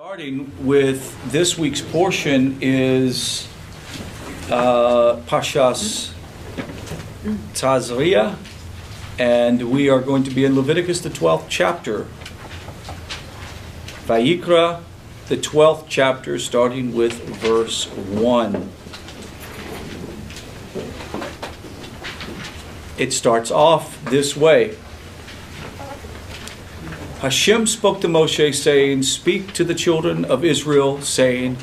Starting with this week's portion is uh, Parshas Tazria, and we are going to be in Leviticus, the 12th chapter. Vayikra, the 12th chapter, starting with verse 1. It starts off this way. Hashem spoke to Moshe, saying, Speak to the children of Israel, saying,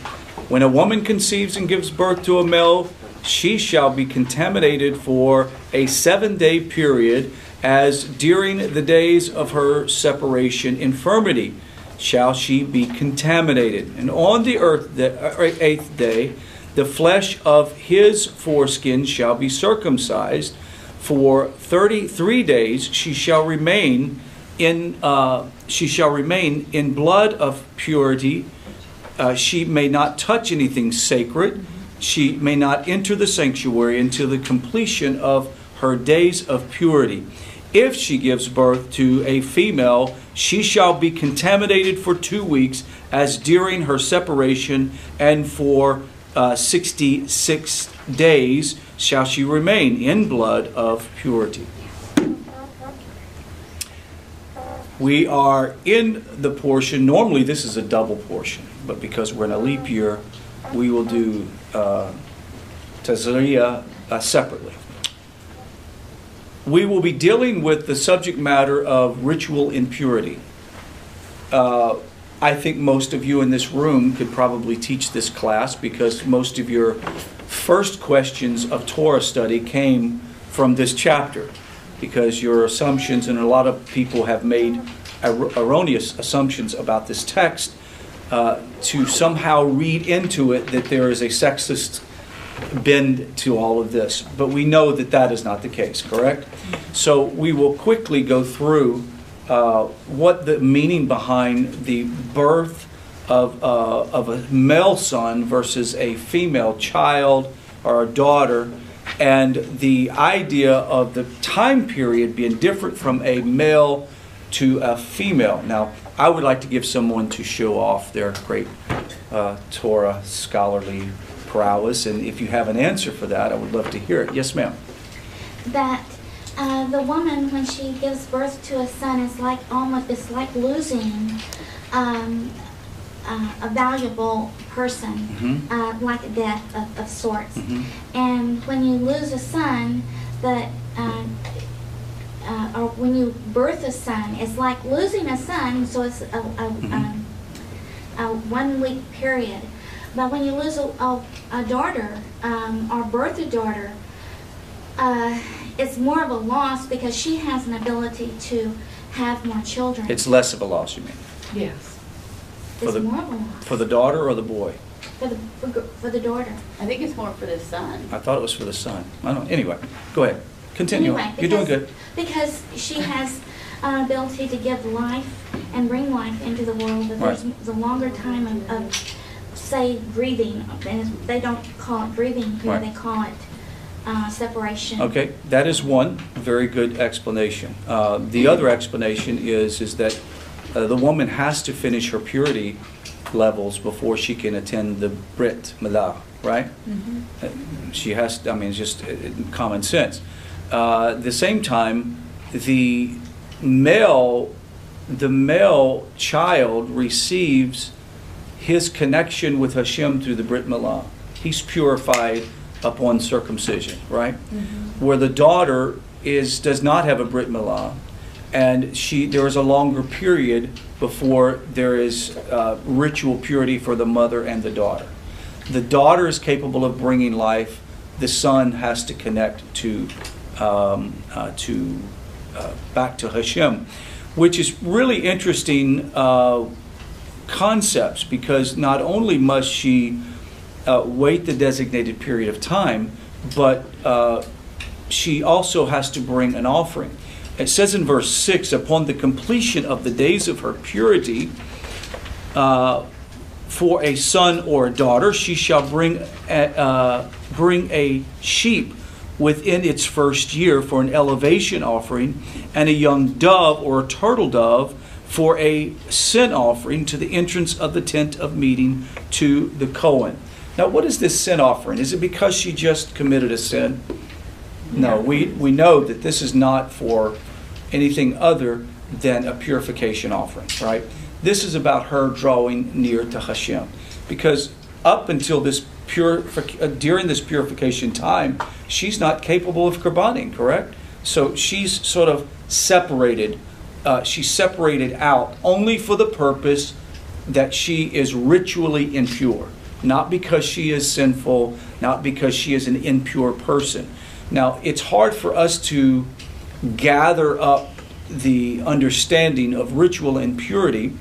When a woman conceives and gives birth to a male, she shall be contaminated for a seven day period, as during the days of her separation infirmity shall she be contaminated. And on the earth, the uh, eighth day, the flesh of his foreskin shall be circumcised. For thirty three days she shall remain in uh, she shall remain in blood of purity. Uh, she may not touch anything sacred. She may not enter the sanctuary until the completion of her days of purity. If she gives birth to a female, she shall be contaminated for two weeks, as during her separation, and for uh, 66 days shall she remain in blood of purity. We are in the portion, normally this is a double portion, but because we're in a leap year, we will do uh, uh, separately. We will be dealing with the subject matter of ritual impurity. Uh, I think most of you in this room could probably teach this class because most of your first questions of Torah study came from this chapter because your assumptions, and a lot of people have made er- erroneous assumptions about this text, uh, to somehow read into it that there is a sexist bend to all of this. But we know that that is not the case, correct? So we will quickly go through uh, what the meaning behind the birth of, uh, of a male son versus a female child or a daughter and the idea of the time period being different from a male to a female. Now, I would like to give someone to show off their great uh, Torah scholarly prowess, and if you have an answer for that, I would love to hear it. Yes, ma'am. that uh, the woman when she gives birth to a son is like almost it's like losing um, uh, a valuable person, Mhm. uh, like a death of, of sorts. Mhm. And when you lose a son, that uh, uh, or when you birth a son, it's like losing a son. So it's a, a, Mhm. um, a one week period. But when you lose a, a, a daughter um, or birth a daughter, uh, it's more of a loss because she has an ability to have more children. It's less of a loss, you mean, Yes. For It's the- more of a loss for the daughter or the boy? for the for, g- for the daughter. I think it's more for the son. I thought it was for the son. I don't. Anyway, go ahead. Continue. Anyway, You're doing because- good. Because she has an ability to give life and bring life into the world. But there's Right. the longer time of, of, say, breathing, And they don't call it breathing here. Right. They call it uh, separation. Okay, that is one very good explanation. Uh, the other explanation is is that uh, the woman has to finish her purity levels before she can attend the Brit Milah, right? Uh, She has. to, I mean, it's just uh, common sense. Uh, at the same time, the male, the male child receives his connection with Hashem through the Brit Milah. He's purified upon circumcision, right? Where the daughter is does not have a Brit Milah, and she there is a longer period before there is uh, ritual purity for the mother and the daughter. The daughter is capable of bringing life. The son has to connect to um, uh, to uh, back to Hashem, which is really interesting uh, concepts because not only must she uh, wait the designated period of time, but uh, she also has to bring an offering. It says in verse 6 upon the completion of the days of her purity, uh, for a son or a daughter, she shall bring a, uh, bring a sheep within its first year for an elevation offering, and a young dove or a turtle dove for a sin offering to the entrance of the tent of meeting to the Cohen. Now, what is this sin offering? Is it because she just committed a sin? No, we, we know that this is not for anything other than a purification offering, right? This is about her drawing near to Hashem. Because up until this purific, uh, during this purification time, she's not capable of kurbaning, correct? So she's sort of separated. Uh, she's separated out only for the purpose that she is ritually impure, not because she is sinful, not because she is an impure person. Now, it's hard for us to gather up the understanding of ritual impurity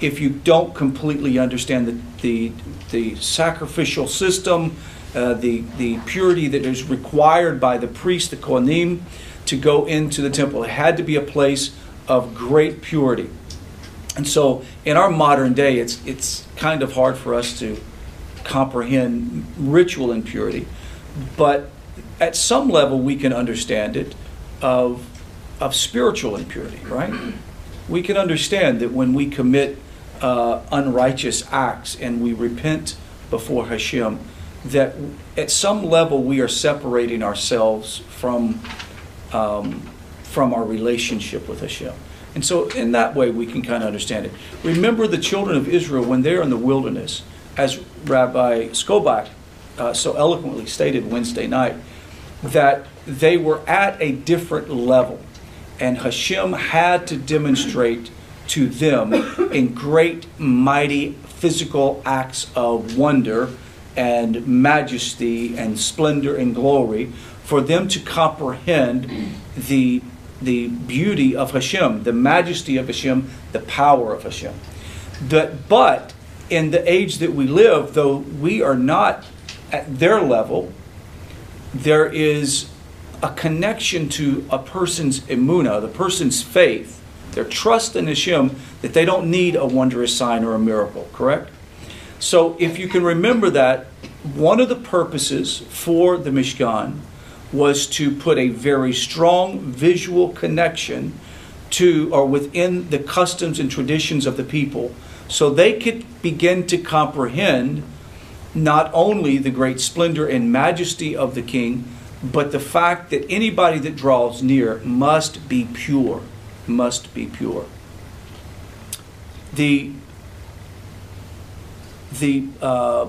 if you don't completely understand the, the, the sacrificial system, uh, the, the purity that is required by the priest, the Kohanim, to go into the temple. It had to be a place of great purity. And so in our modern day, it's, it's kind of hard for us to comprehend ritual impurity, but at some level we can understand it of, of spiritual impurity, right? We can understand that when we commit uh, unrighteous acts and we repent before Hashem, that at some level we are separating ourselves from, um, from our relationship with Hashem. And so, in that way, we can kind of understand it. Remember the children of Israel when they're in the wilderness, as Rabbi Skobac uh, so eloquently stated Wednesday night, that they were at a different level. And Hashem had to demonstrate to them in great, mighty physical acts of wonder and majesty and splendor and glory for them to comprehend the, the beauty of Hashem, the majesty of Hashem, the power of Hashem. That, but in the age that we live, though we are not at their level, there is a connection to a person's emuna, the person's faith, their trust in Hashem, that they don't need a wondrous sign or a miracle, correct? So if you can remember that, one of the purposes for the Mishkan was to put a very strong visual connection to or within the customs and traditions of the people so they could begin to comprehend not only the great splendor and majesty of the king, but the fact that anybody that draws near must be pure, must be pure. The the uh,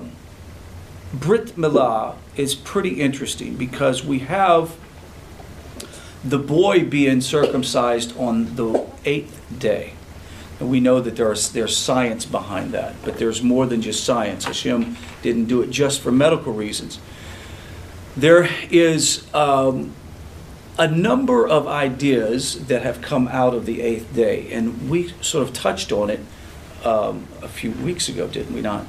Brit Milah is pretty interesting because we have the boy being circumcised on the eighth day. And we know that there's, there's science behind that, but there's more than just science. Hashem didn't do it just for medical reasons. There is um, a number of ideas that have come out of the eighth day, and we sort of touched on it um, a few weeks ago, didn't we not?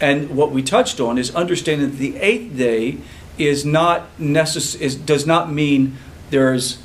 And what we touched on is understanding that the eighth day is not necess- is, does not mean there's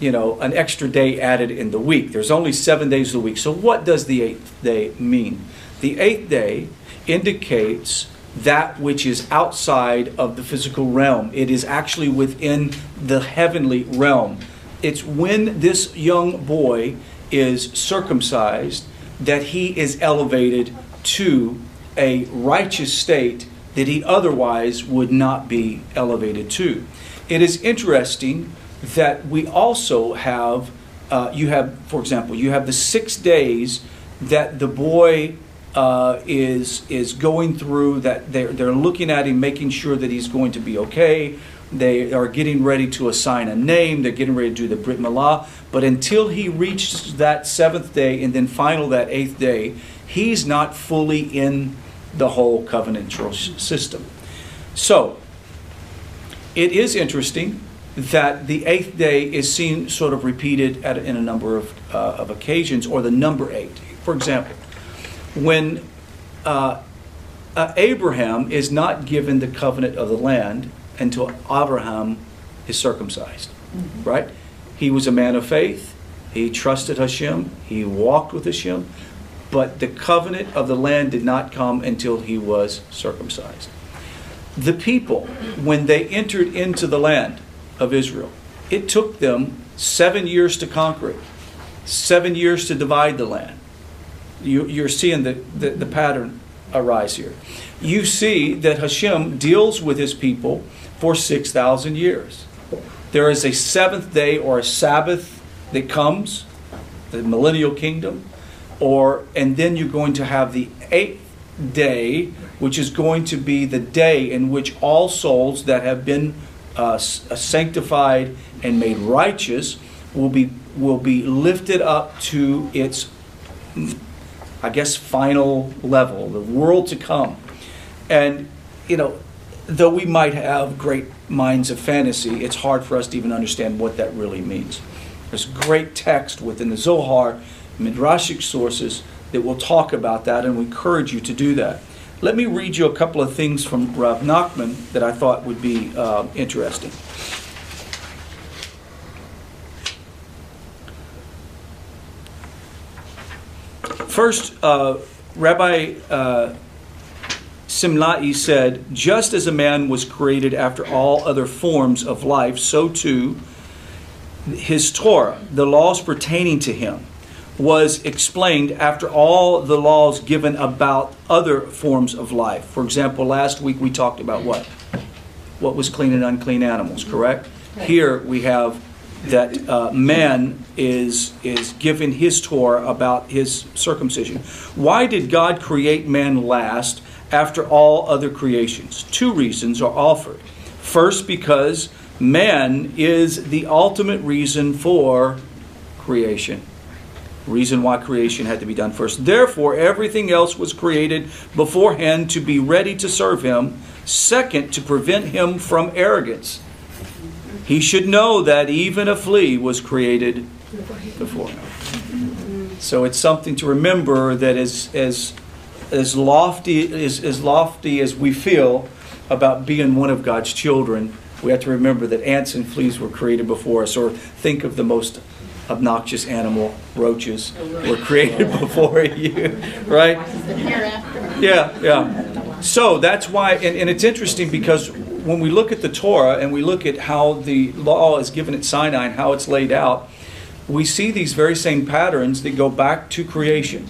you know, an extra day added in the week. There's only seven days a week. So, what does the eighth day mean? The eighth day indicates that which is outside of the physical realm, it is actually within the heavenly realm. It's when this young boy is circumcised that he is elevated to a righteous state that he otherwise would not be elevated to. It is interesting that we also have, uh, you have, for example, you have the six days that the boy uh, is is going through. That they're they're looking at him, making sure that he's going to be okay. They are getting ready to assign a name. They're getting ready to do the Brit Milah. But until he reaches that seventh day and then final that eighth day, he's not fully in the whole covenantal system. So, it is interesting that the eighth day is seen sort of repeated at, in a number of, uh, of occasions, or the number eight. For example, when uh, uh, Abraham is not given the covenant of the land until Abraham is circumcised, mm-hmm. right? He was a man of faith. He trusted Hashem. He walked with Hashem. But the covenant of the land did not come until he was circumcised. The people, when they entered into the land, of Israel. It took them seven years to conquer it, seven years to divide the land, You, you're seeing the, the, the pattern arise here. You see that Hashem deals with his people for 6,000 years. There is a seventh day or a Sabbath that comes, the millennial kingdom, or and then you're going to have the eighth day, which is going to be the day in which all souls that have been uh, uh, sanctified and made righteous will be will be lifted up to its I guess, final level, the world to come. And, you know, though we might have great minds of fantasy, it's hard for us to even understand what that really means. There's great text within the Zohar, Midrashic sources that will talk about that, and we encourage you to do that. Let me read you a couple of things from Rav Nachman that I thought would be uh, interesting. First, uh, Rabbi uh, Simlai said, just as a man was created after all other forms of life, so too his Torah, the laws pertaining to him, was explained after all the laws given about other forms of life. For example, last week we talked about what? What was clean and unclean animals, correct? Here we have that uh, man is is given his Torah about his circumcision. Why did God create man last after all other creations? Two reasons are offered. First, because man is the ultimate reason for creation. Reason why creation had to be done first. Therefore, everything else was created beforehand to be ready to serve him. Second, to prevent him from arrogance. He should know that even a flea was created before him. So it's something to remember that as as as lofty as, as lofty as we feel about being one of God's children, we have to remember that ants and fleas were created before us. Or think of the most obnoxious animal, roaches, were created before you, right? Yeah, yeah. So that's why, and, and it's interesting because when we look at the Torah and we look at how the law is given at Sinai and how it's laid out, we see these very same patterns that go back to creation.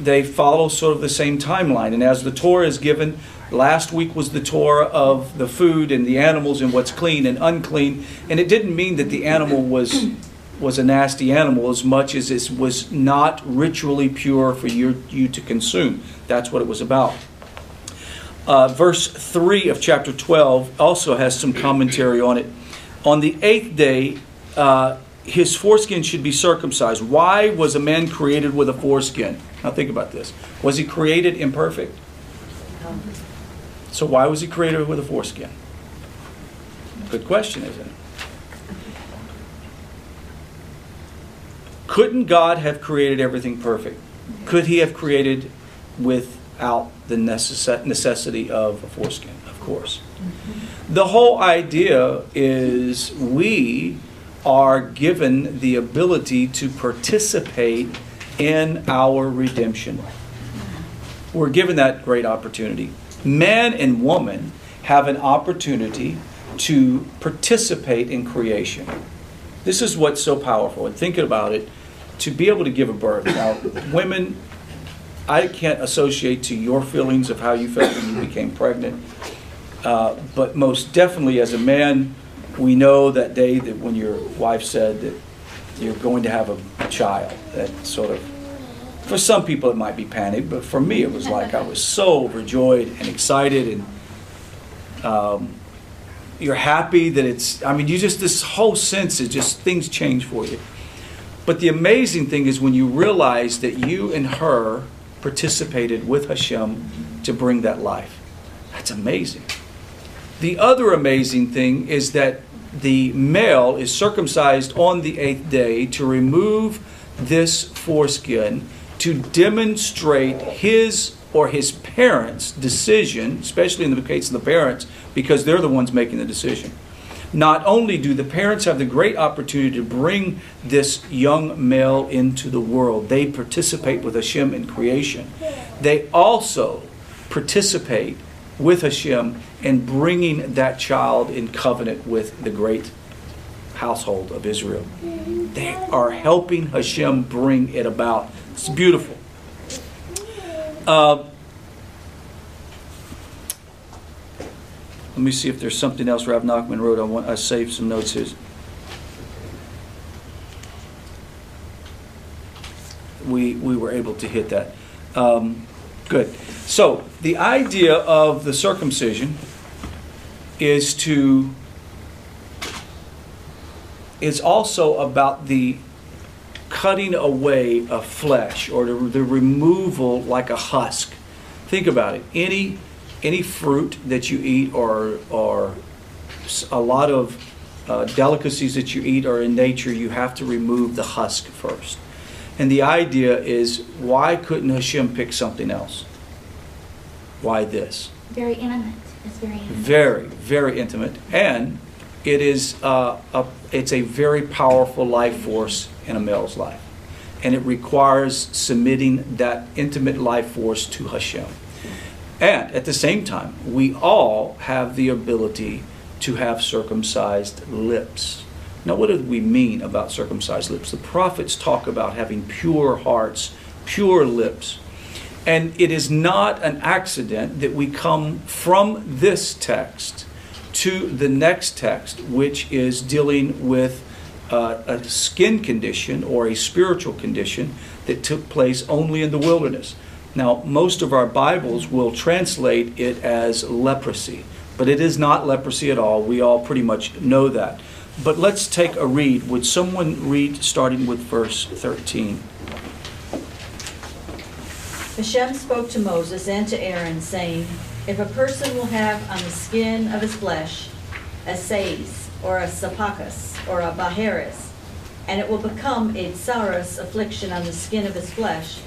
They follow sort of the same timeline. And as the Torah is given, last week was the Torah of the food and the animals and what's clean and unclean. And it didn't mean that the animal was was a nasty animal as much as it was not ritually pure for you, you to consume. That's what it was about. Uh, verse 3 of chapter 12 also has some commentary on it. On the eighth day, uh, his foreskin should be circumcised. Why was a man created with a foreskin? Now think about this. Was he created imperfect? So why was he created with a foreskin? Good question, isn't it? Couldn't God have created everything perfect? Could he have created without the necess- necessity of a foreskin? Of course. Mm-hmm. The whole idea is we are given the ability to participate in our redemption. We're given that great opportunity. Man and woman have an opportunity to participate in creation. This is what's so powerful. And thinking about it, to be able to give a birth. Now, women, I can't associate to your feelings of how you felt when you became pregnant. Uh, but most definitely, as a man, we know that day that when your wife said that you're going to have a, child, that sort of, for some people it might be panic, but for me it was like I was so overjoyed and excited and um, you're happy that it's, I mean, you just, this whole sense is just things change for you. But the amazing thing is when you realize that you and her participated with Hashem to bring that life. That's amazing. The other amazing thing is that the male is circumcised on the eighth day to remove this foreskin to demonstrate his or his parents' decision, especially in the case of the parents, because they're the ones making the decision. Not only do the parents have the great opportunity to bring this young male into the world, they participate with Hashem in creation. They also participate with Hashem in bringing that child in covenant with the great household of Israel. They are helping Hashem bring it about. It's beautiful. Uh, let me see if there's something else Rav Nachman wrote. I want I saved some notes here. We we were able to hit that. Um, good. So the idea of the circumcision is to is also about the cutting away of flesh or the, the removal like a husk. Think about it. Any any fruit that you eat or or a lot of uh, delicacies that you eat are in nature, you have to remove the husk first. And the idea is why couldn't Hashem pick something else? Why this? Very intimate. It's very intimate. Very, very intimate, and it is uh, a, it's a very powerful life force in a male's life, and it requires submitting that intimate life force to Hashem. And at the same time, we all have the ability to have circumcised lips. Now, what do we mean about circumcised lips? The prophets talk about having pure hearts, pure lips. And it is not an accident that we come from this text to the next text, which is dealing with uh, a skin condition or a spiritual condition that took place only in the wilderness. Now, most of our Bibles will translate it as leprosy, but it is not leprosy at all. We all pretty much know that. But let's take a read. Would someone read starting with verse 13? Hashem spoke to Moses and to Aaron, saying, If a person will have on the skin of his flesh a sais, or a sapachas, or a baharis, and it will become a tsaros affliction on the skin of his flesh,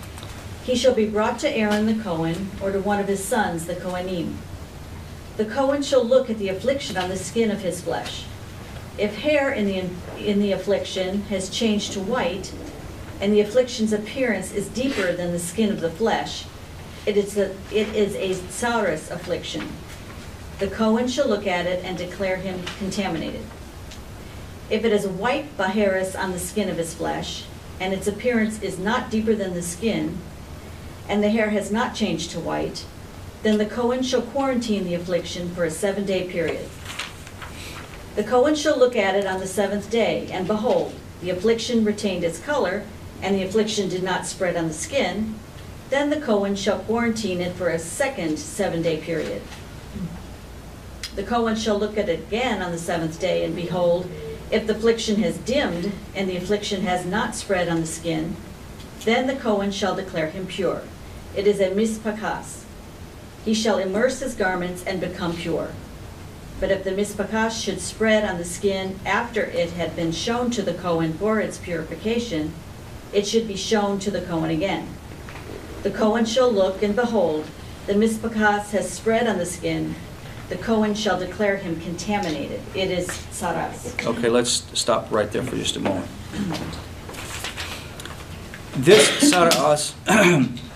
he shall be brought to Aaron the Cohen, or to one of his sons, the Kohanim. The Cohen shall look at the affliction on the skin of his flesh. If hair in the, in the affliction has changed to white, and the affliction's appearance is deeper than the skin of the flesh, it is a, it is a tsaros affliction. The Cohen shall look at it and declare him contaminated. If it is a white baharis on the skin of his flesh, and its appearance is not deeper than the skin, and the hair has not changed to white, then the Cohen shall quarantine the affliction for a seven-day period. The Cohen shall look at it on the seventh day, and behold, the affliction retained its color, and the affliction did not spread on the skin. Then the Cohen shall quarantine it for a second seven-day period. The Cohen shall look at it again on the seventh day, and behold, if the affliction has dimmed, and the affliction has not spread on the skin, then the Cohen shall declare him pure. It is a mispachas. He shall immerse his garments and become pure. But if the mispachas should spread on the skin after it had been shown to the Cohen for its purification, it should be shown to the Cohen again. The Cohen shall look, and behold, the mispachas has spread on the skin. The Cohen shall declare him contaminated. It is tzaraas. Okay, let's stop right there for just a moment. This tzaraas,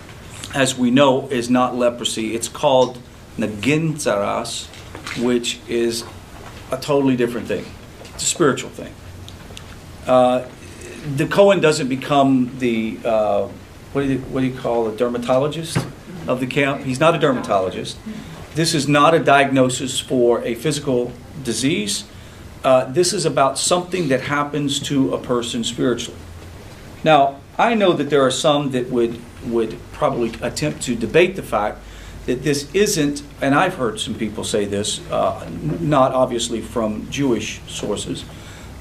as we know, is not leprosy. It's called nagin tzaraas, which is a totally different thing. It's a spiritual thing. Uh, the Cohen doesn't become the uh, what do you what do you call a dermatologist of the camp? He's not a dermatologist. This is not a diagnosis for a physical disease. Uh, this is about something that happens to a person spiritually. Now, I know that there are some that would would probably attempt to debate the fact that this isn't, and I've heard some people say this, uh, not obviously from Jewish sources,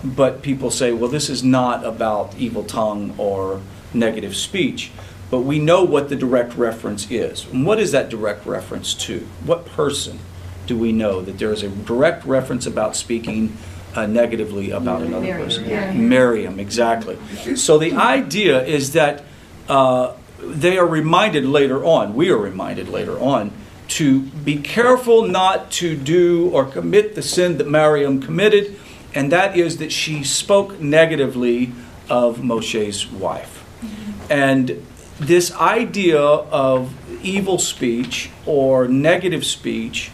but people say, well, this is not about evil tongue or negative speech. But we know what the direct reference is. And what is that direct reference to? What person do we know that there is a direct reference about speaking uh, negatively about another person? Miriam. Miriam, exactly. So the idea is that uh, they are reminded later on, we are reminded later on, to be careful not to do or commit the sin that Miriam committed, and that is that she spoke negatively of Moshe's wife. And this idea of evil speech or negative speech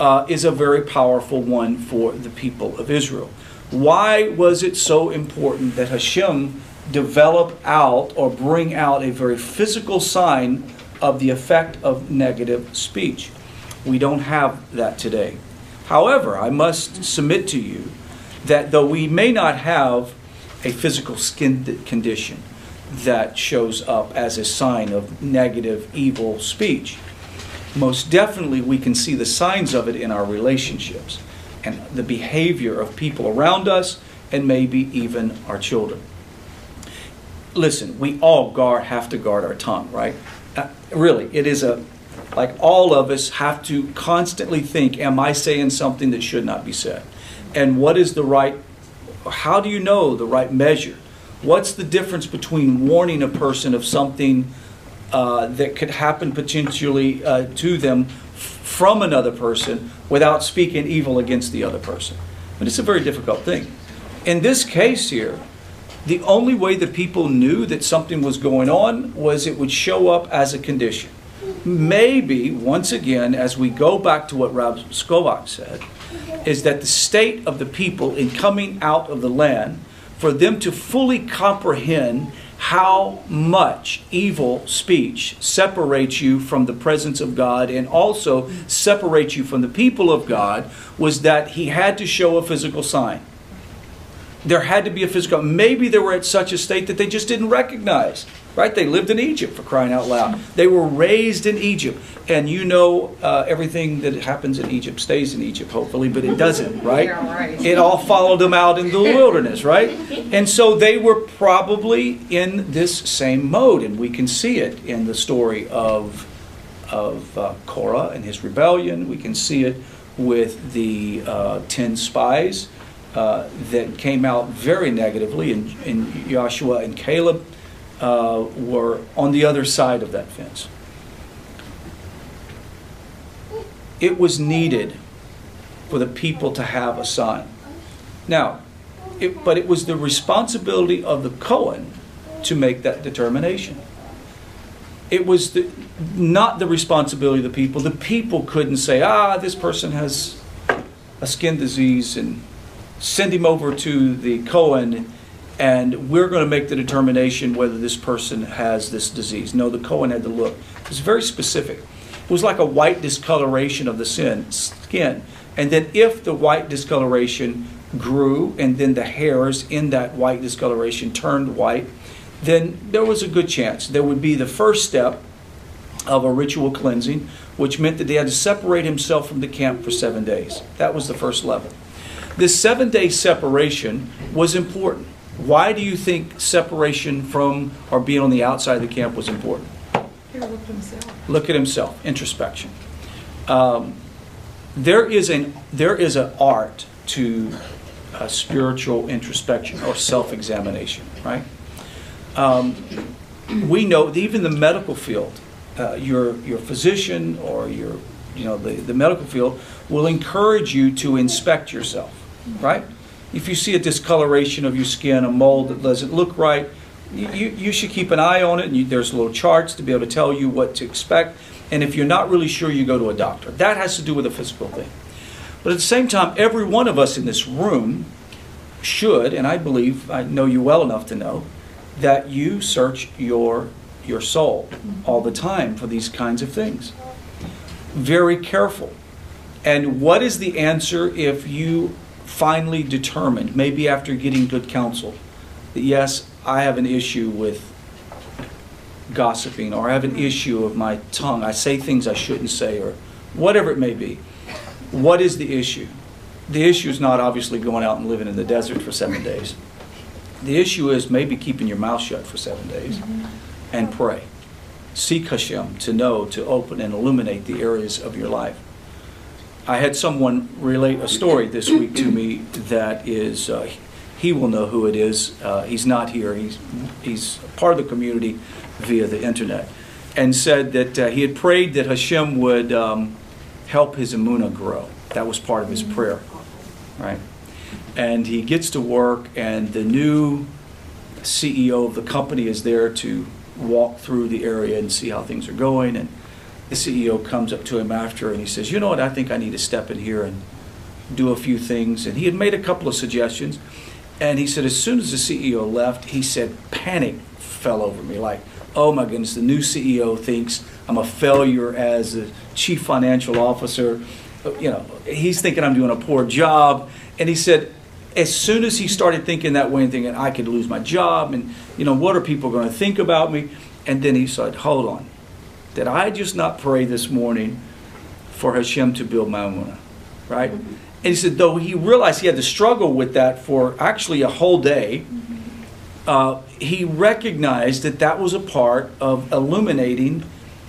uh, is a very powerful one for the people of Israel. Why was it so important that Hashem develop out or bring out a very physical sign of the effect of negative speech. We don't have that today. However, I must submit to you that though we may not have a physical skin condition that shows up as a sign of negative, evil speech, most definitely we can see the signs of it in our relationships and the behavior of people around us and maybe even our children. Listen, we all guard have to guard our tongue, right? Uh, really, it is a like all of us have to constantly think am I saying something that should not be said? And what is the right how do you know the right measure? What's the difference between warning a person of something uh, that could happen potentially uh, to them from another person without speaking evil against the other person? But it's a very difficult thing. In this case here, the only way that people knew that something was going on was it would show up as a condition. Maybe, once again, as we go back to what Rab Skobac said, is that the state of the people in coming out of the land, for them to fully comprehend how much evil speech separates you from the presence of God and also separates you from the people of God, was that he had to show a physical sign there had to be a physical. Maybe they were at such a state that they just didn't recognize. Right? They lived in Egypt for crying out loud. They were raised in Egypt, and you know uh, everything that happens in Egypt stays in Egypt, hopefully, but it doesn't. Right? Yeah, right. It all followed them out into the wilderness. Right? And so they were probably in this same mode, and we can see it in the story of of uh, Korah and his rebellion. We can see it with the uh, ten spies uh, that came out very negatively, and, and Joshua and Caleb uh, were on the other side of that fence. It was needed for the people to have a sign. Now, it, but it was the responsibility of the Cohen to make that determination. It was the, not the responsibility of the people. The people couldn't say, ah, this person has a skin disease and send him over to the Cohen, and we're going to make the determination whether this person has this disease. No, the Cohen had to look. It was very specific. It was like a white discoloration of the sin, skin. And then if the white discoloration grew and then the hairs in that white discoloration turned white, then there was a good chance. There would be the first step of a ritual cleansing, which meant that they had to separate himself from the camp for seven days. That was the first level. This seven day separation was important. Why do you think separation from or being on the outside of the camp was important? Look at himself, introspection. Um, there is an there is an art to uh, spiritual introspection or self-examination, right? Um, we know even the medical field, uh, your your physician or your you know the, the medical field will encourage you to inspect yourself right? If you see a discoloration of your skin, a mold that doesn't look right, you, you should keep an eye on it. And you, there's little charts to be able to tell you what to expect. And if you're not really sure, you go to a doctor. That has to do with a physical thing. But at the same time, every one of us in this room should, and I believe I know you well enough to know, that you search your your soul all the time for these kinds of things. Very careful. And what is the answer if you finally determined, maybe after getting good counsel, that yes, I have an issue with gossiping or I have an issue of my tongue. I say things I shouldn't say or whatever it may be. What is the issue? The issue is not obviously going out and living in the desert for seven days. The issue is maybe keeping your mouth shut for seven days mm-hmm. and pray. Seek Hashem to know, to open and illuminate the areas of your life. I had someone relate a story this week to me that is, uh, he will know who it is. Uh, he's not here. He's, he's part of the community via the internet. And said that uh, he had prayed that Hashem would um, help his emunah grow. That was part of his prayer, right? And he gets to work, and the new CEO of the company is there to walk through the area and see how things are going. And the CEO comes up to him after and he says, You know what? I think I need to step in here and do a few things. And he had made a couple of suggestions. And he said, As soon as the CEO left, he said, Panic fell over me. Like, oh my goodness, the new CEO thinks I'm a failure as a chief financial officer. You know, he's thinking I'm doing a poor job. And he said, as soon as he started thinking that way and thinking I could lose my job and, you know, what are people going to think about me? And then he said, hold on. Did I just not pray this morning for Hashem to build my emunah? Right? And he said, though he realized he had to struggle with that for actually a whole day, uh, he recognized that that was a part of illuminating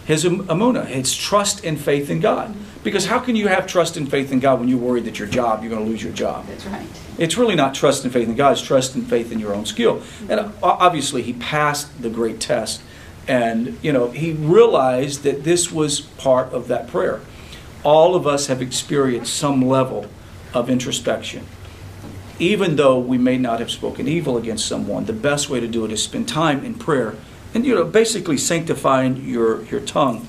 his emunah, his trust and faith in God. Because how can you have trust and faith in God when you're worried that your job, you're going to lose your job? That's right. It's really not trust and faith in God, it's trust and faith in your own skill. And uh, obviously, he passed the great test. And, you know, he realized that this was part of that prayer. All of us have experienced some level of introspection. Even though we may not have spoken evil against someone, the best way to do it is spend time in prayer and, you know, basically sanctifying your, your tongue.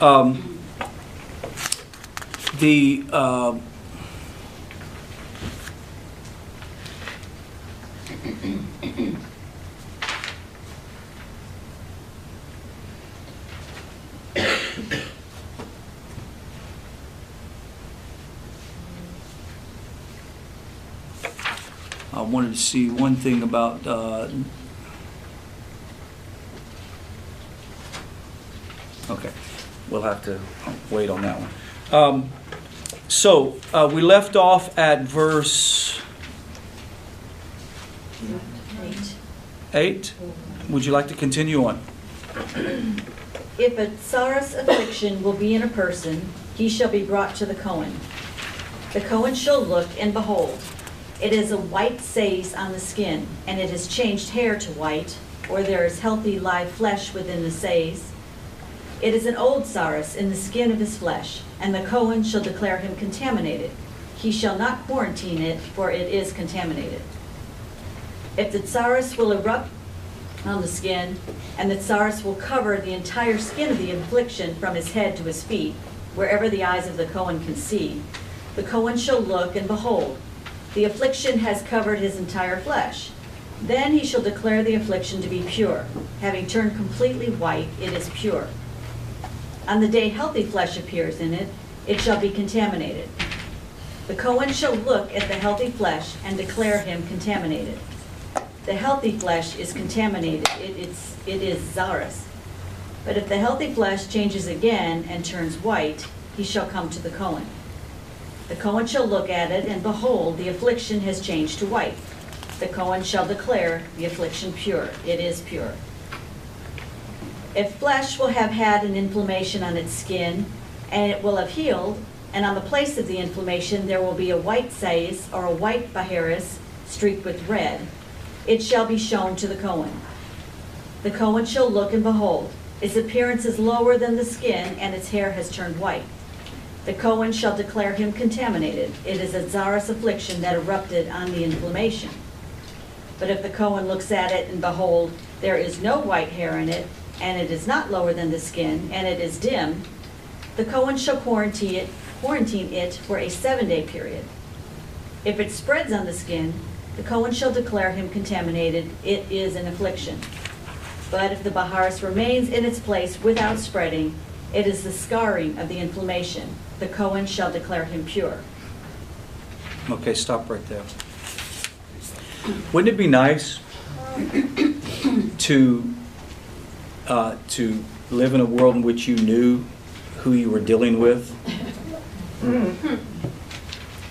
Um, the. Uh, wanted to see one thing about uh, Okay, we'll have to wait on that one. Um, so uh, we left off at verse Eight. 8. Would you like to continue on? If a sorrow's affliction will be in a person, he shall be brought to the Cohen. The Cohen shall look, and behold, it is a white sais on the skin, and it has changed hair to white, or there is healthy live flesh within the sais. It is an old tzaraas in the skin of his flesh, and the Cohen shall declare him contaminated. He shall not quarantine it, for it is contaminated. If the tzaraas will erupt on the skin, and the tsaris will cover the entire skin of the affliction from his head to his feet, wherever the eyes of the Cohen can see. The Cohen shall look, and behold, the affliction has covered his entire flesh. Then he shall declare the affliction to be pure. Having turned completely white, it is pure. On the day healthy flesh appears in it, it shall be contaminated. The Cohen shall look at the healthy flesh and declare him contaminated. The healthy flesh is contaminated, it is, it is tzaraas. But if the healthy flesh changes again and turns white, he shall come to the Cohen. The Cohen shall look at it, and behold, the affliction has changed to white. The Cohen shall declare the affliction pure, it is pure. If flesh will have had an inflammation on its skin, and it will have healed, and on the place of the inflammation there will be a white sais or a white baharis streaked with red, it shall be shown to the Cohen. The Cohen shall look and behold, its appearance is lower than the skin, and its hair has turned white. The Cohen shall declare him contaminated. It is a tzaraas affliction that erupted on the inflammation. But if the Cohen looks at it and behold, there is no white hair in it, and it is not lower than the skin, and it is dim, the Cohen shall quarantine it, quarantine it for a seven-day period. If it spreads on the skin, the Cohen shall declare him contaminated. It is an affliction. But if the Baharis remains in its place without spreading, it is the scarring of the inflammation. The Cohen shall declare him pure. Okay, stop right there. Wouldn't it be nice to uh, to live in a world in which you knew who you were dealing with?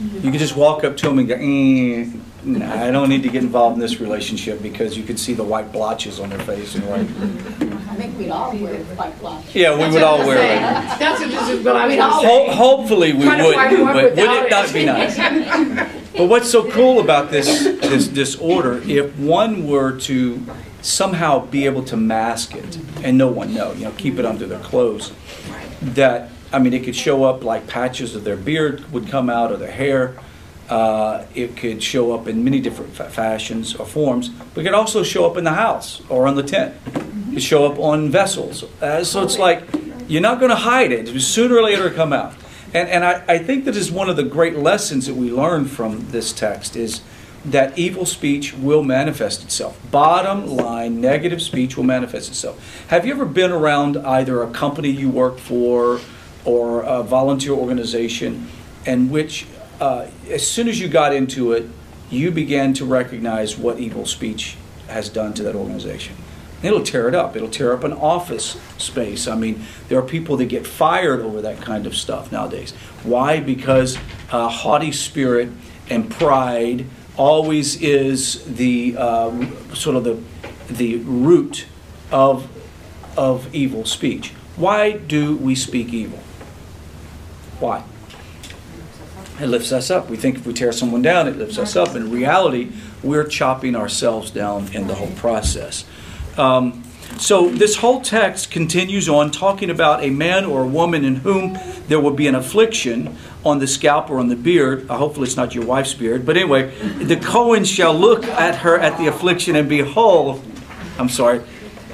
You could just walk up to them and go, eh, nah, I don't need to get involved in this relationship because you could see the white blotches on their face and right. I think we'd all wear white gloves. Yeah, we would all wear it. That's what this is what I mean, We'd gonna say. Ho- hopefully we Trying to find wouldn't, one but would without it not be nice? But what's so cool about this, this disorder, if one were to somehow be able to mask it and no one know, you know, keep it under their clothes, that, I mean, it could show up like patches of their beard would come out or their hair. Uh, it could show up in many different fa- fashions or forms, but it could also show up in the house or on the tent. It could show up on vessels. Uh, so it's like, you're not going to hide it. Sooner or later it'll come out. And, and I, I think that is one of the great lessons that we learn from this text is that evil speech will manifest itself. Bottom line, negative speech will manifest itself. Have you ever been around either a company you work for or a volunteer organization in which, uh, as soon as you got into it, you began to recognize what evil speech has done to that organization? It'll tear it up. It'll tear up an office space. I mean, there are people that get fired over that kind of stuff nowadays. Why? Because uh, haughty spirit and pride always is the uh, sort of the the root of of evil speech. Why do we speak evil? Why? It lifts us up. We think if we tear someone down, it lifts us up. In reality, we're chopping ourselves down in the whole process. Um, so this whole text continues on talking about a man or a woman in whom there will be an affliction on the scalp or on the beard. Uh, hopefully, it's not your wife's beard. But anyway, the Cohen shall look at her at the affliction and behold. I'm sorry,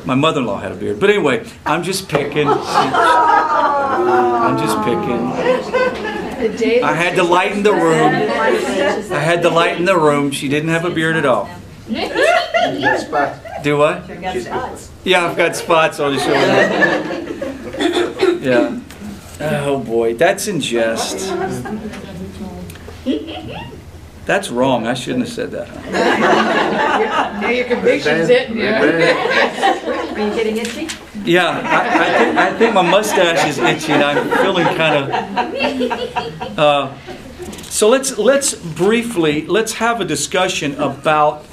my mother-in-law had a beard. But anyway, I'm just picking. I'm just picking. I had to lighten the room. I had to lighten the room. She didn't have a beard at all. Do what? Yeah, I've got spots on the shoulder. Yeah. Oh boy, that's in jest. That's wrong. I shouldn't have said that. Now your conviction's hitting you. Are you getting itchy? Yeah, I, I, think, I think my mustache is itchy, and I'm feeling kind of. Uh, so let's let's briefly let's have a discussion about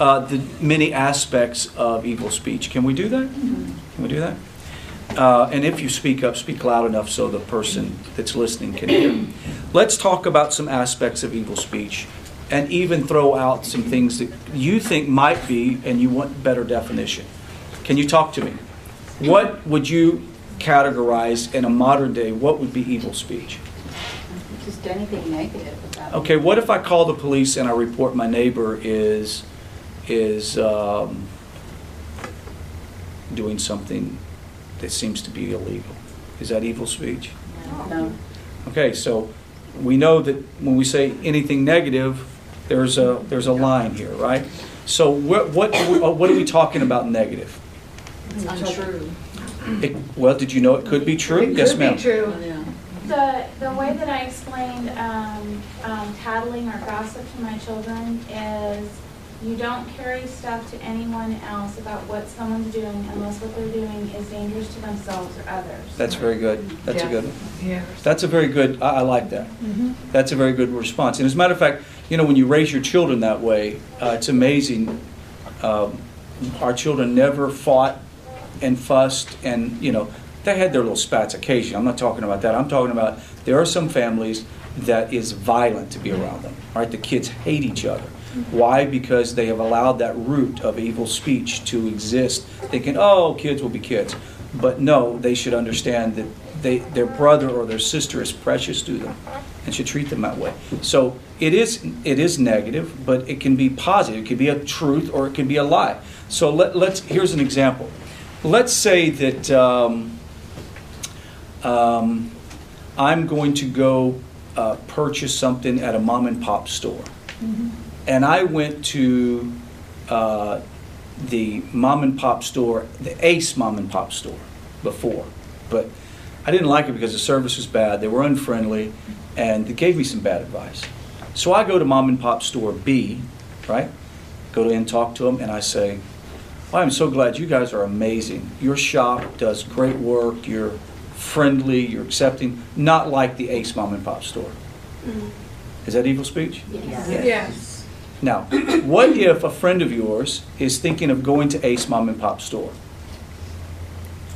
uh, the many aspects of evil speech. Can we do that? Can we do that? Uh, and if you speak up, speak loud enough so the person that's listening can hear. Let's talk about some aspects of evil speech and even throw out some things that you think might be and you want better definition. Can you talk to me? What would you categorize in a modern day? What would be evil speech? Just anything negative. Okay, what if I call the police and I report my neighbor is is um, doing something that seems to be illegal? Is that evil speech? No. Okay, so we know that when we say anything negative, there's a there's a line here, right? So what what what are we talking about negative? It's untrue. It, well, did you know it could be true? It yes, could be ma'am. true. The, the way that I explained um, um, tattling or gossip to my children is you don't carry stuff to anyone else about what someone's doing unless what they're doing is dangerous to themselves or others. That's very good. That's a good one. Yeah. That's a very good, I, I like that. That's a very good response. And as a matter of fact, you know, when you raise your children that way, uh, it's amazing. Um, our children never fought and fussed and, you know, they had their little spats occasionally. I'm not talking about that. I'm talking about there are some families that is violent to be around them, right? The kids hate each other. Why? Because they have allowed that root of evil speech to exist, thinking, oh, kids will be kids. But no, they should understand that they, their brother or their sister is precious to them and should treat them that way. So it is, it is negative, but it can be positive. It can be a truth or it can be a lie. So let, let's, here's an example. Let's say that um, um, I'm going to go uh, purchase something at a mom and pop store. And I went to uh, the mom and pop store, the Ace mom and pop store before. But I didn't like it because the service was bad, they were unfriendly, and they gave me some bad advice. So I go to mom and pop store B, right? Go in, talk to them, and I say, I'm so glad you guys are amazing. Your shop does great work. You're friendly. You're accepting. Not like the Ace Mom and Pop store. Mm-hmm. Is that evil speech? Yes. Now, what if a friend of yours is thinking of going to Ace Mom and Pop store?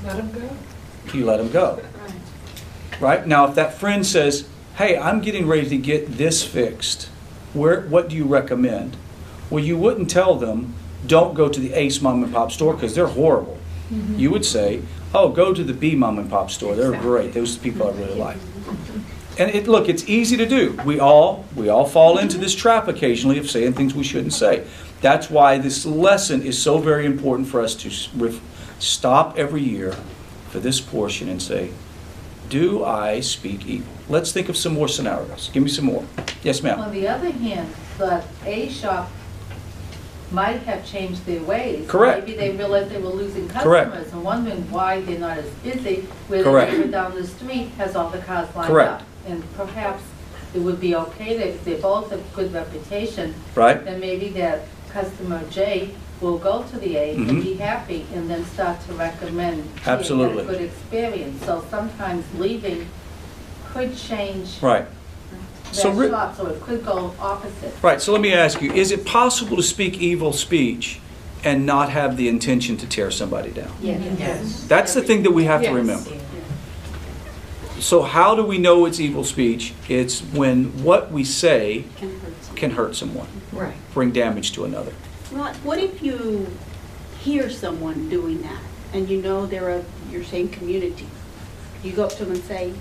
Let him go. You let him go. Right. Right? Now, if that friend says, hey, I'm getting ready to get this fixed, where, what do you recommend? Well, you wouldn't tell them, don't go to the Ace Mom and Pop store because they're horrible. Mm-hmm. You would say, oh, go to the B Mom and Pop store. They're great. Those are the people I really like. Mm-hmm. And it, look, it's easy to do. We all we all fall into this trap occasionally of saying things we shouldn't say. That's why this lesson is so very important for us to s- ref- stop every year for this portion and say, Do I speak evil? Let's think of some more scenarios. Give me some more. Yes, ma'am. On the other hand, the A shop might have changed their ways. Correct. Maybe they realized they were losing Correct. customers and wondering why they're not as busy, where the Correct. neighbor down the street has all the cars lined Correct. up. And perhaps it would be okay that if they both have good reputation, Right? then maybe that customer J will go to the A and mm-hmm. be happy and then start to recommend. "Gee, I had a Absolutely. good experience. So sometimes leaving could change Right. So, that Ri- shop, so it could go opposite. right, so let me ask you, is it possible to speak evil speech and not have the intention to tear somebody down? Yes. yes. That's the thing that we have to Yes. remember. So how do we know it's evil speech? It's when what we say Can hurt someone. can hurt someone, Right. bring damage to another. Well, what if you hear someone doing that and you know they're of your same community? You go up to them and say,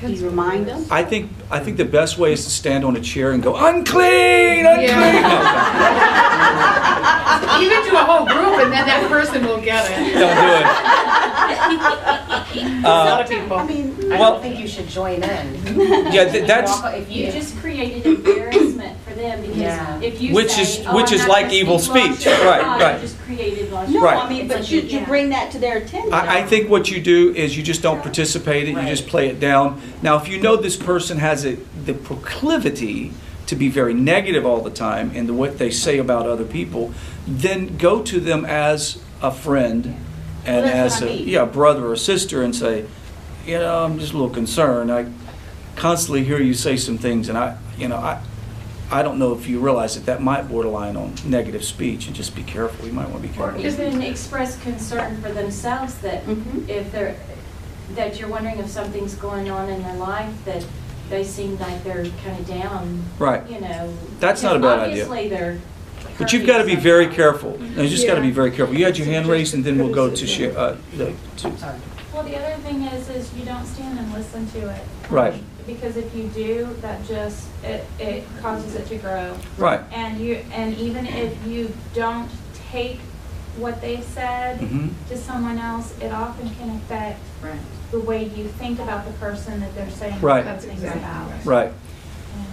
do you remind them? I think, I think the best way is to stand on a chair and go, unclean, unclean. Even to a whole group, and then that person will get it. Don't do it. A lot Uh, of people. I mean, I Well- don't think you should join in. Yeah, th- that's, Walk- If You you, just created embarrassment for them Yeah. if you Which say, is- "Oh, which I'm is like evil speak speech. Welsh," Right, right. You just created Welsh. no, Right. I mean, It's but like you, you yeah. bring that to their attention. I, I think what you do is you just don't participate it, you just play it down. Now, if you know this person has a, the proclivity to be very negative all the time in the, what they say about other people, then go to them as a friend and Well, that's as what I a mean. yeah brother or sister and say, you know, I'm just a little concerned. I constantly hear you say some things, and I, you know, I. I don't know if you realize that that might borderline on negative speech, and just be careful. You might want to be Or careful. even express concern for themselves that Mhm. if they're, that you're wondering if something's going on in their life, that they seem like they're kind of down, Right. you know. That's not a because bad idea. Obviously, they're. But you've got to be very hurting careful. You just got to be very careful. You had your hand raised, and then we'll go to share, uh, the, to, sorry. Well, the other thing is, is you don't stand and listen to it. Right. Because if you do, that just, it, it causes it to grow. right. And you, and even if you don't take what they said Mhm. to someone else, it often can affect Right. the way you think about the person that they're saying Right. those things That's about. exactly Right.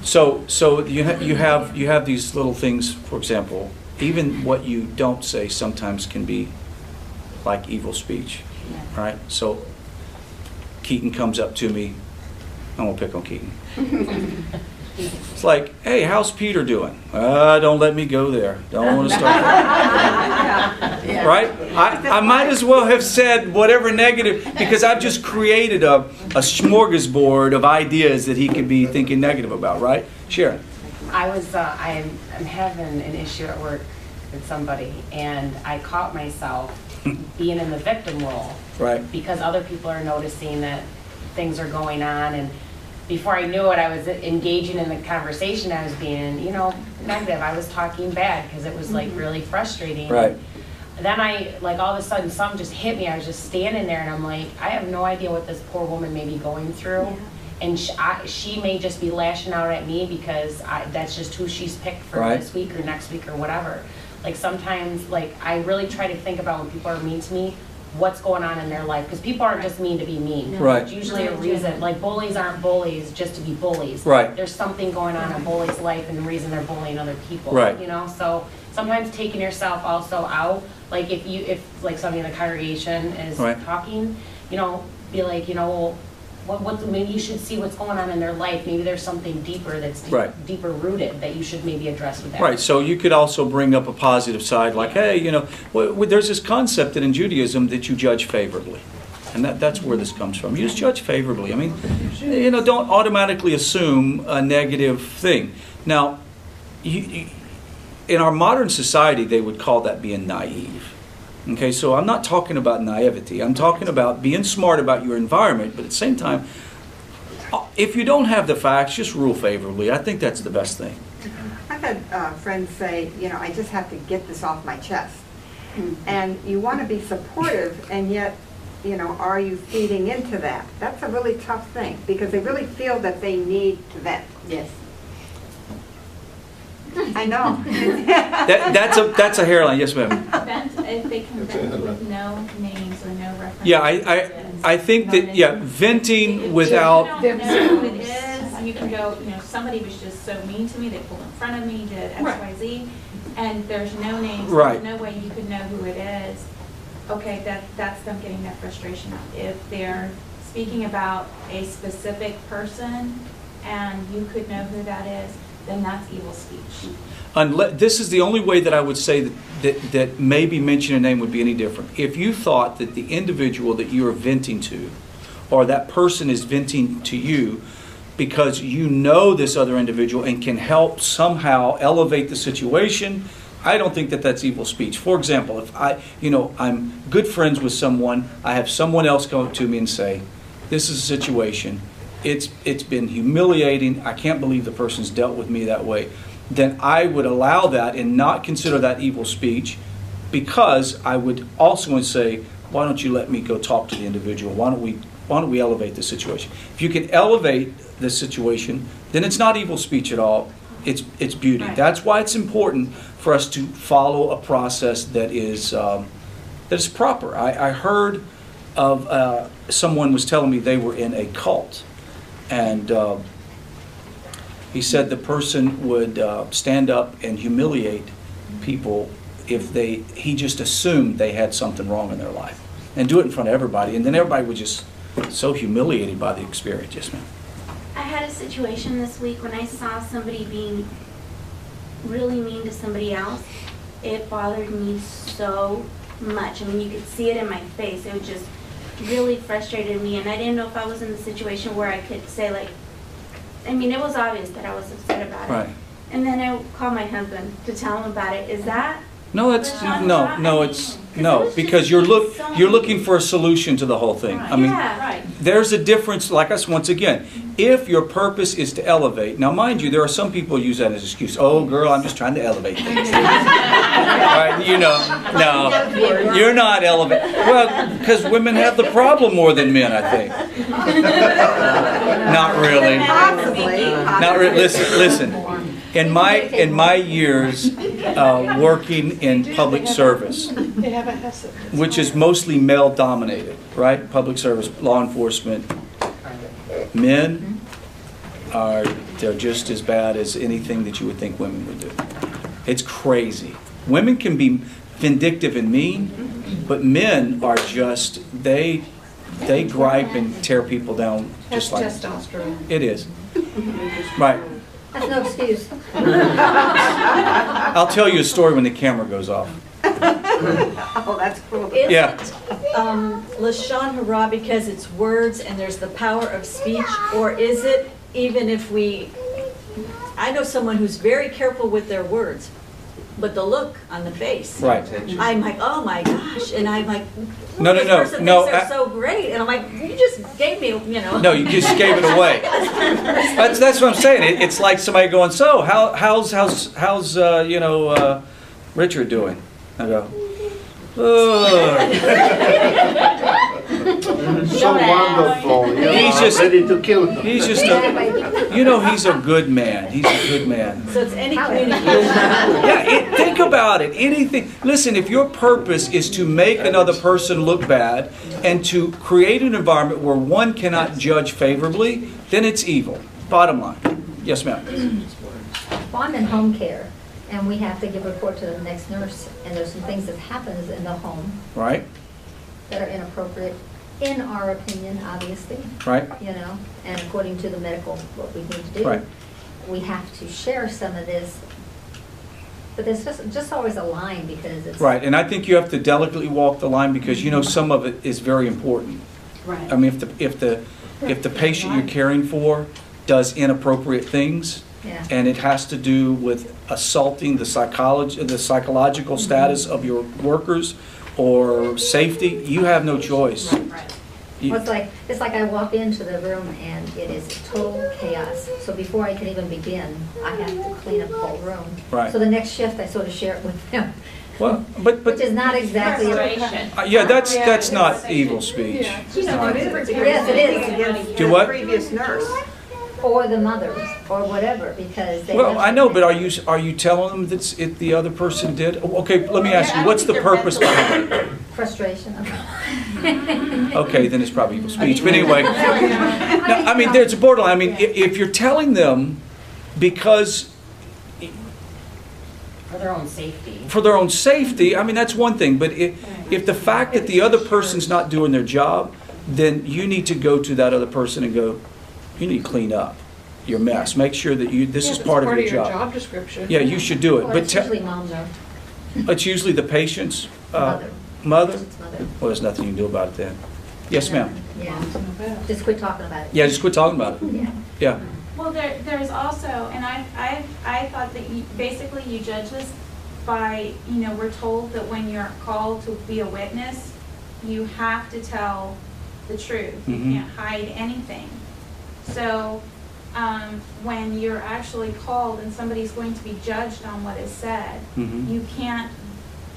So, so you ha- you have, you have these little things, for example, even what you don't say sometimes can be like evil speech, right? So Keaton comes up to me, I won't pick on Keaton. It's like, hey, how's Peter doing? Uh, don't let me go there. Don't want to start. Right? I, I might as well have said whatever negative, because I've just created a, a smorgasbord of ideas that he could be thinking negative about, right? Sharon? I was, uh, I'm, I'm having an issue at work with somebody, and I caught myself being in the victim role. Right. Because other people are noticing that things are going on, and before I knew it, I was engaging in the conversation I was being, you know, negative. I was talking bad, because it was like mm-hmm. really frustrating. Right. Then I, like, all of a sudden, something just hit me. I was just standing there, and I'm like, I have no idea what this poor woman may be going through. Yeah. And she, I, she may just be lashing out at me because I, that's just who she's picked for Right. this week or next week or whatever. Like sometimes, like I really try to think about when people are mean to me, what's going on in their life because people aren't just mean to be mean. Right. It's usually a reason. Like bullies aren't bullies just to be bullies. Right. There's something going on in a bully's life and the reason they're bullying other people. Right. You know, so sometimes taking yourself also out, like if you, if like somebody in the congregation is Right. talking, you know, be like, you know, well, what, what, maybe you should see what's going on in their life. Maybe there's something deeper that's deep- Right. deeper rooted that you should maybe address with that. Right, so you could also bring up a positive side, like, hey, you know, w- w- there's this concept that in Judaism that you judge favorably. And that, that's where this comes from. You just judge favorably. I mean, you know, don't automatically assume a negative thing. Now, you, you, in our modern society, they would call that being naive. Okay, so I'm not talking about naivety. I'm talking about being smart about your environment, but at the same time, uh, if you don't have the facts, just rule favorably. I think that's the best thing. I've had uh, friends say, you know, I just have to get this off my chest. And you want to be supportive, and yet, you know, are you feeding into that? That's a really tough thing, because they really feel that they need to vent. Yes. I know. That, that's a that's a hairline. Yes, ma'am. Vent if they can vent with no names or no reference. Yeah, I, I, I think that, yeah, venting without, If you don't know who it is, you can go, you know, somebody was just so mean to me, they pulled in front of me, did X, Y, Z, and there's no names, Right. there's no way you could know who it is. Okay, that, that's them getting their frustration out. If they're speaking about a specific person and you could know who that is, then that's evil speech. unless, this is the only way that I would say that, that, that maybe mentioning a name would be any different. If you thought that the individual that you are venting to, or that person is venting to you, because you know this other individual and can help somehow elevate the situation, I don't think that that's evil speech. For example, if I, you know, I'm good friends with someone, I have someone else come up to me and say, "This is a situation. It's it's been humiliating. I can't believe the person's dealt with me that way." Then I would allow that and not consider that evil speech, because I would also say, "Why don't you let me go talk to the individual? Why don't we why don't we elevate the situation?" If you can elevate the situation, then it's not evil speech at all. It's it's beauty. Right. That's why it's important for us to follow a process that is um, that is proper. I, I heard of uh, someone was telling me they were in a cult, and uh, he said the person would uh, stand up and humiliate people if they he just assumed they had something wrong in their life, and do it in front of everybody, and then everybody was just so humiliated by the experience. Yes, ma'am. I had a situation this week when I saw somebody being really mean to somebody else. It bothered me so much. I mean, you could see it in my face. It was just really frustrated me, and I didn't know if I was in the situation where I could say like, I mean, it was obvious that I was upset about it. Right. And then I called my husband to tell him about it. Is that No, that's no, no. It's no because you're look you're looking for a solution to the whole thing. I mean, there's a difference, like us, once again, if your purpose is to elevate, now mind you, there are some people who use that as an excuse. Oh, girl, I'm just trying to elevate things. right? You know, no, you're not elevating. Well, because women have the problem more than men, I think. not really. Possibly. Not really. listen, listen. In my, in my years uh, working in public service, They have a Hesed. which is mostly male dominated, right? Public service, law enforcement. Men are, they're just as bad as anything that you would think women would do. It's crazy. Women can be vindictive and mean, but men are just, they, they gripe and tear people down just like. testosterone. It is. Right. That's no excuse. I'll tell you a story when the camera goes off. Oh, that's cool. Is Yeah. it, um, Lashon Hara because it's words and there's the power of speech? Or is it even if we, I know someone who's very careful with their words, but the look on the face. Right. I'm like, oh my gosh, and I'm like, No, no, no, person no, thinks I- so great, and I'm like, you just gave me, you know. No, you just gave it away. That's, that's what I'm saying. It, it's like somebody going, "So, how, how's how's how's uh, you know uh, Richard doing?" I go, "Ugh." So wonderful. You He's are just- ready to kill him. He's just a, you know, he's a good man. He's a good man. So it's any How- communication. Yeah, it, think about it. Anything. Listen, if your purpose is to make another person look bad and to create an environment where one cannot judge favorably, then it's evil. Bottom line. Yes, ma'am. Well, I'm in home care, and we have to give a report to the next nurse, and there's some things that happens in the home Right. that are inappropriate, in our opinion, obviously, Right. you know, and according to the medical, what we need to do. Right. We have to share some of this, but there's just, just always a line, because it's. Right, and I think you have to delicately walk the line because you know mm-hmm. some of it is very important. Right. I mean, if the if the if the patient you're caring for does inappropriate things, Yeah. and it has to do with assaulting the psychology, the psychological status mm-hmm. of your workers or safety, you have no choice. You- Well, it's like, it's like I walk into the room and it is total chaos. So before I can even begin, I have to clean up the whole room. Right. So the next shift, I sort of share it with them, Well, but but which is not exactly. Frustration. uh, yeah, that's that's not evil speech. You know, Right. it is Yes, it is. Do what? Previous nurse. Or the mothers, or whatever, because they. Well, I know, but are you, are you telling them that's, it, the other person did? Okay, let me ask you, what's the purpose behind it? Frustration. Okay, then it's probably evil speech, but anyway. No, I mean, there's a borderline, I mean, i- if you're telling them because, For their own safety. for their own safety, I mean, that's one thing, but if, if the fact that the other person's not doing their job, then you need to go to that other person and go, you need to clean up your mess, make sure that you, this Yeah, is if it's part of your job job. description. Yeah, you should do it, Or but it's te- usually moms or it's usually the patient's, uh, mother. mother? It's mother. Well, there's nothing you can do about it then. Yes, ma'am. Yeah, just quit talking about it. Yeah, just quit talking about it. Yeah. Yeah. Well, there, there's also, and I, I, I thought that you, basically you judge this by, you know, we're told that when you're called to be a witness, you have to tell the truth. You Mhm. can't hide anything. So, um, when you're actually called and somebody's going to be judged on what is said, Mhm. you can't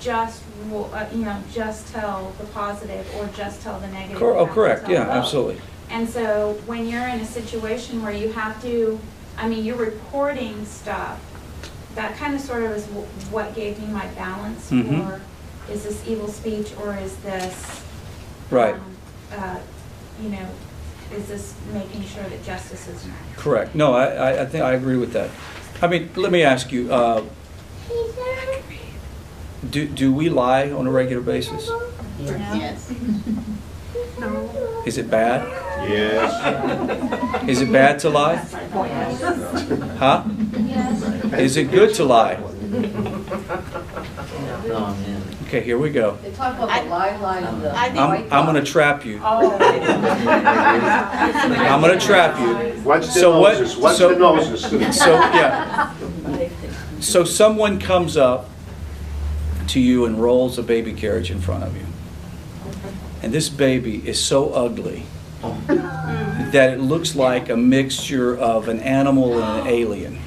just, uh, you know, just tell the positive or just tell the negative. Cor- Oh, correct, yeah, both. absolutely. And so when you're in a situation where you have to, I mean, you're reporting stuff, that kind of sort of is wh- what gave me my balance Mhm. for, is this evil speech or is this? Right. um, uh, You know, is this making sure that justice is met? Correct. No, I, I- I think, I agree with that. I mean, let me ask you, uh, do, do we lie on a regular basis? Yes. No. Is it bad? Yes. Is it bad to lie? Huh? Yes. Is it good to lie? Okay, here we go. They talk about the lie, lie, and the I think- I'm, white I'm gonna trap you. Oh. I'm gonna trap you. What's the So what- noses? What's so- the noses? So, yeah. So someone comes up to you and rolls a baby carriage in front of you. And this baby is so ugly that it looks like a mixture of an animal and an alien.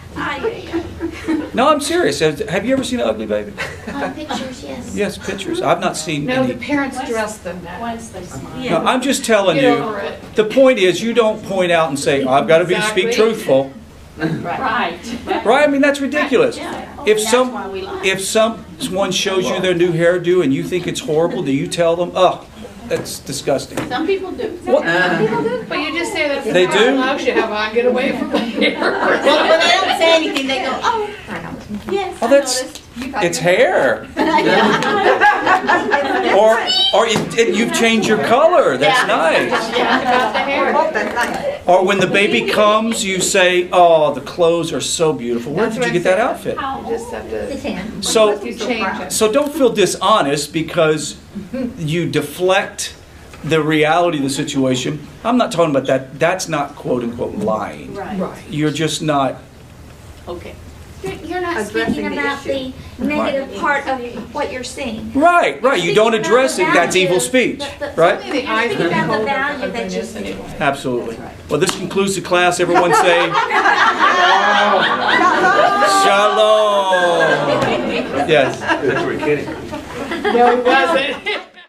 No, I'm serious. Have have you ever seen an ugly baby? On pictures, yes. Yes, pictures. I've not seen No, the any. parents dress them that. Once they uh-huh. smile. No, I'm just telling Get over you, it. the point is, you don't point out and say, I've got to be, speak truthful. Right. Right? I mean, that's ridiculous. Yeah. If oh, That's some, why we lie. if someone shows you their new hairdo and you think it's horrible, do you tell them, oh, that's disgusting? Some people do. Some What? But you just say that's They the do? house you have on, get away from here. Well, when they don't say anything, they go, oh, yes, Oh, that's, noticed. It's hair. Or, or it- it- you've changed your color, that's nice. About the hair. That's nice. Or when the baby comes, you say, oh, the clothes are so beautiful. Where That's did you get that outfit? You just to. So, you change it. so don't feel dishonest because you deflect the reality of the situation. I'm not talking about that. That's not quote unquote lying. Right, Right. You're just not, okay. You're, you're not speaking the about issue. the negative part of what you're seeing. right, right. You don't address it, that's evil speech, the- the- right? The eyes Speaking about the value that you see. anyway. Absolutely. Well, this concludes the class. Everyone say shalom. Yes. We're kidding. No, he wasn't.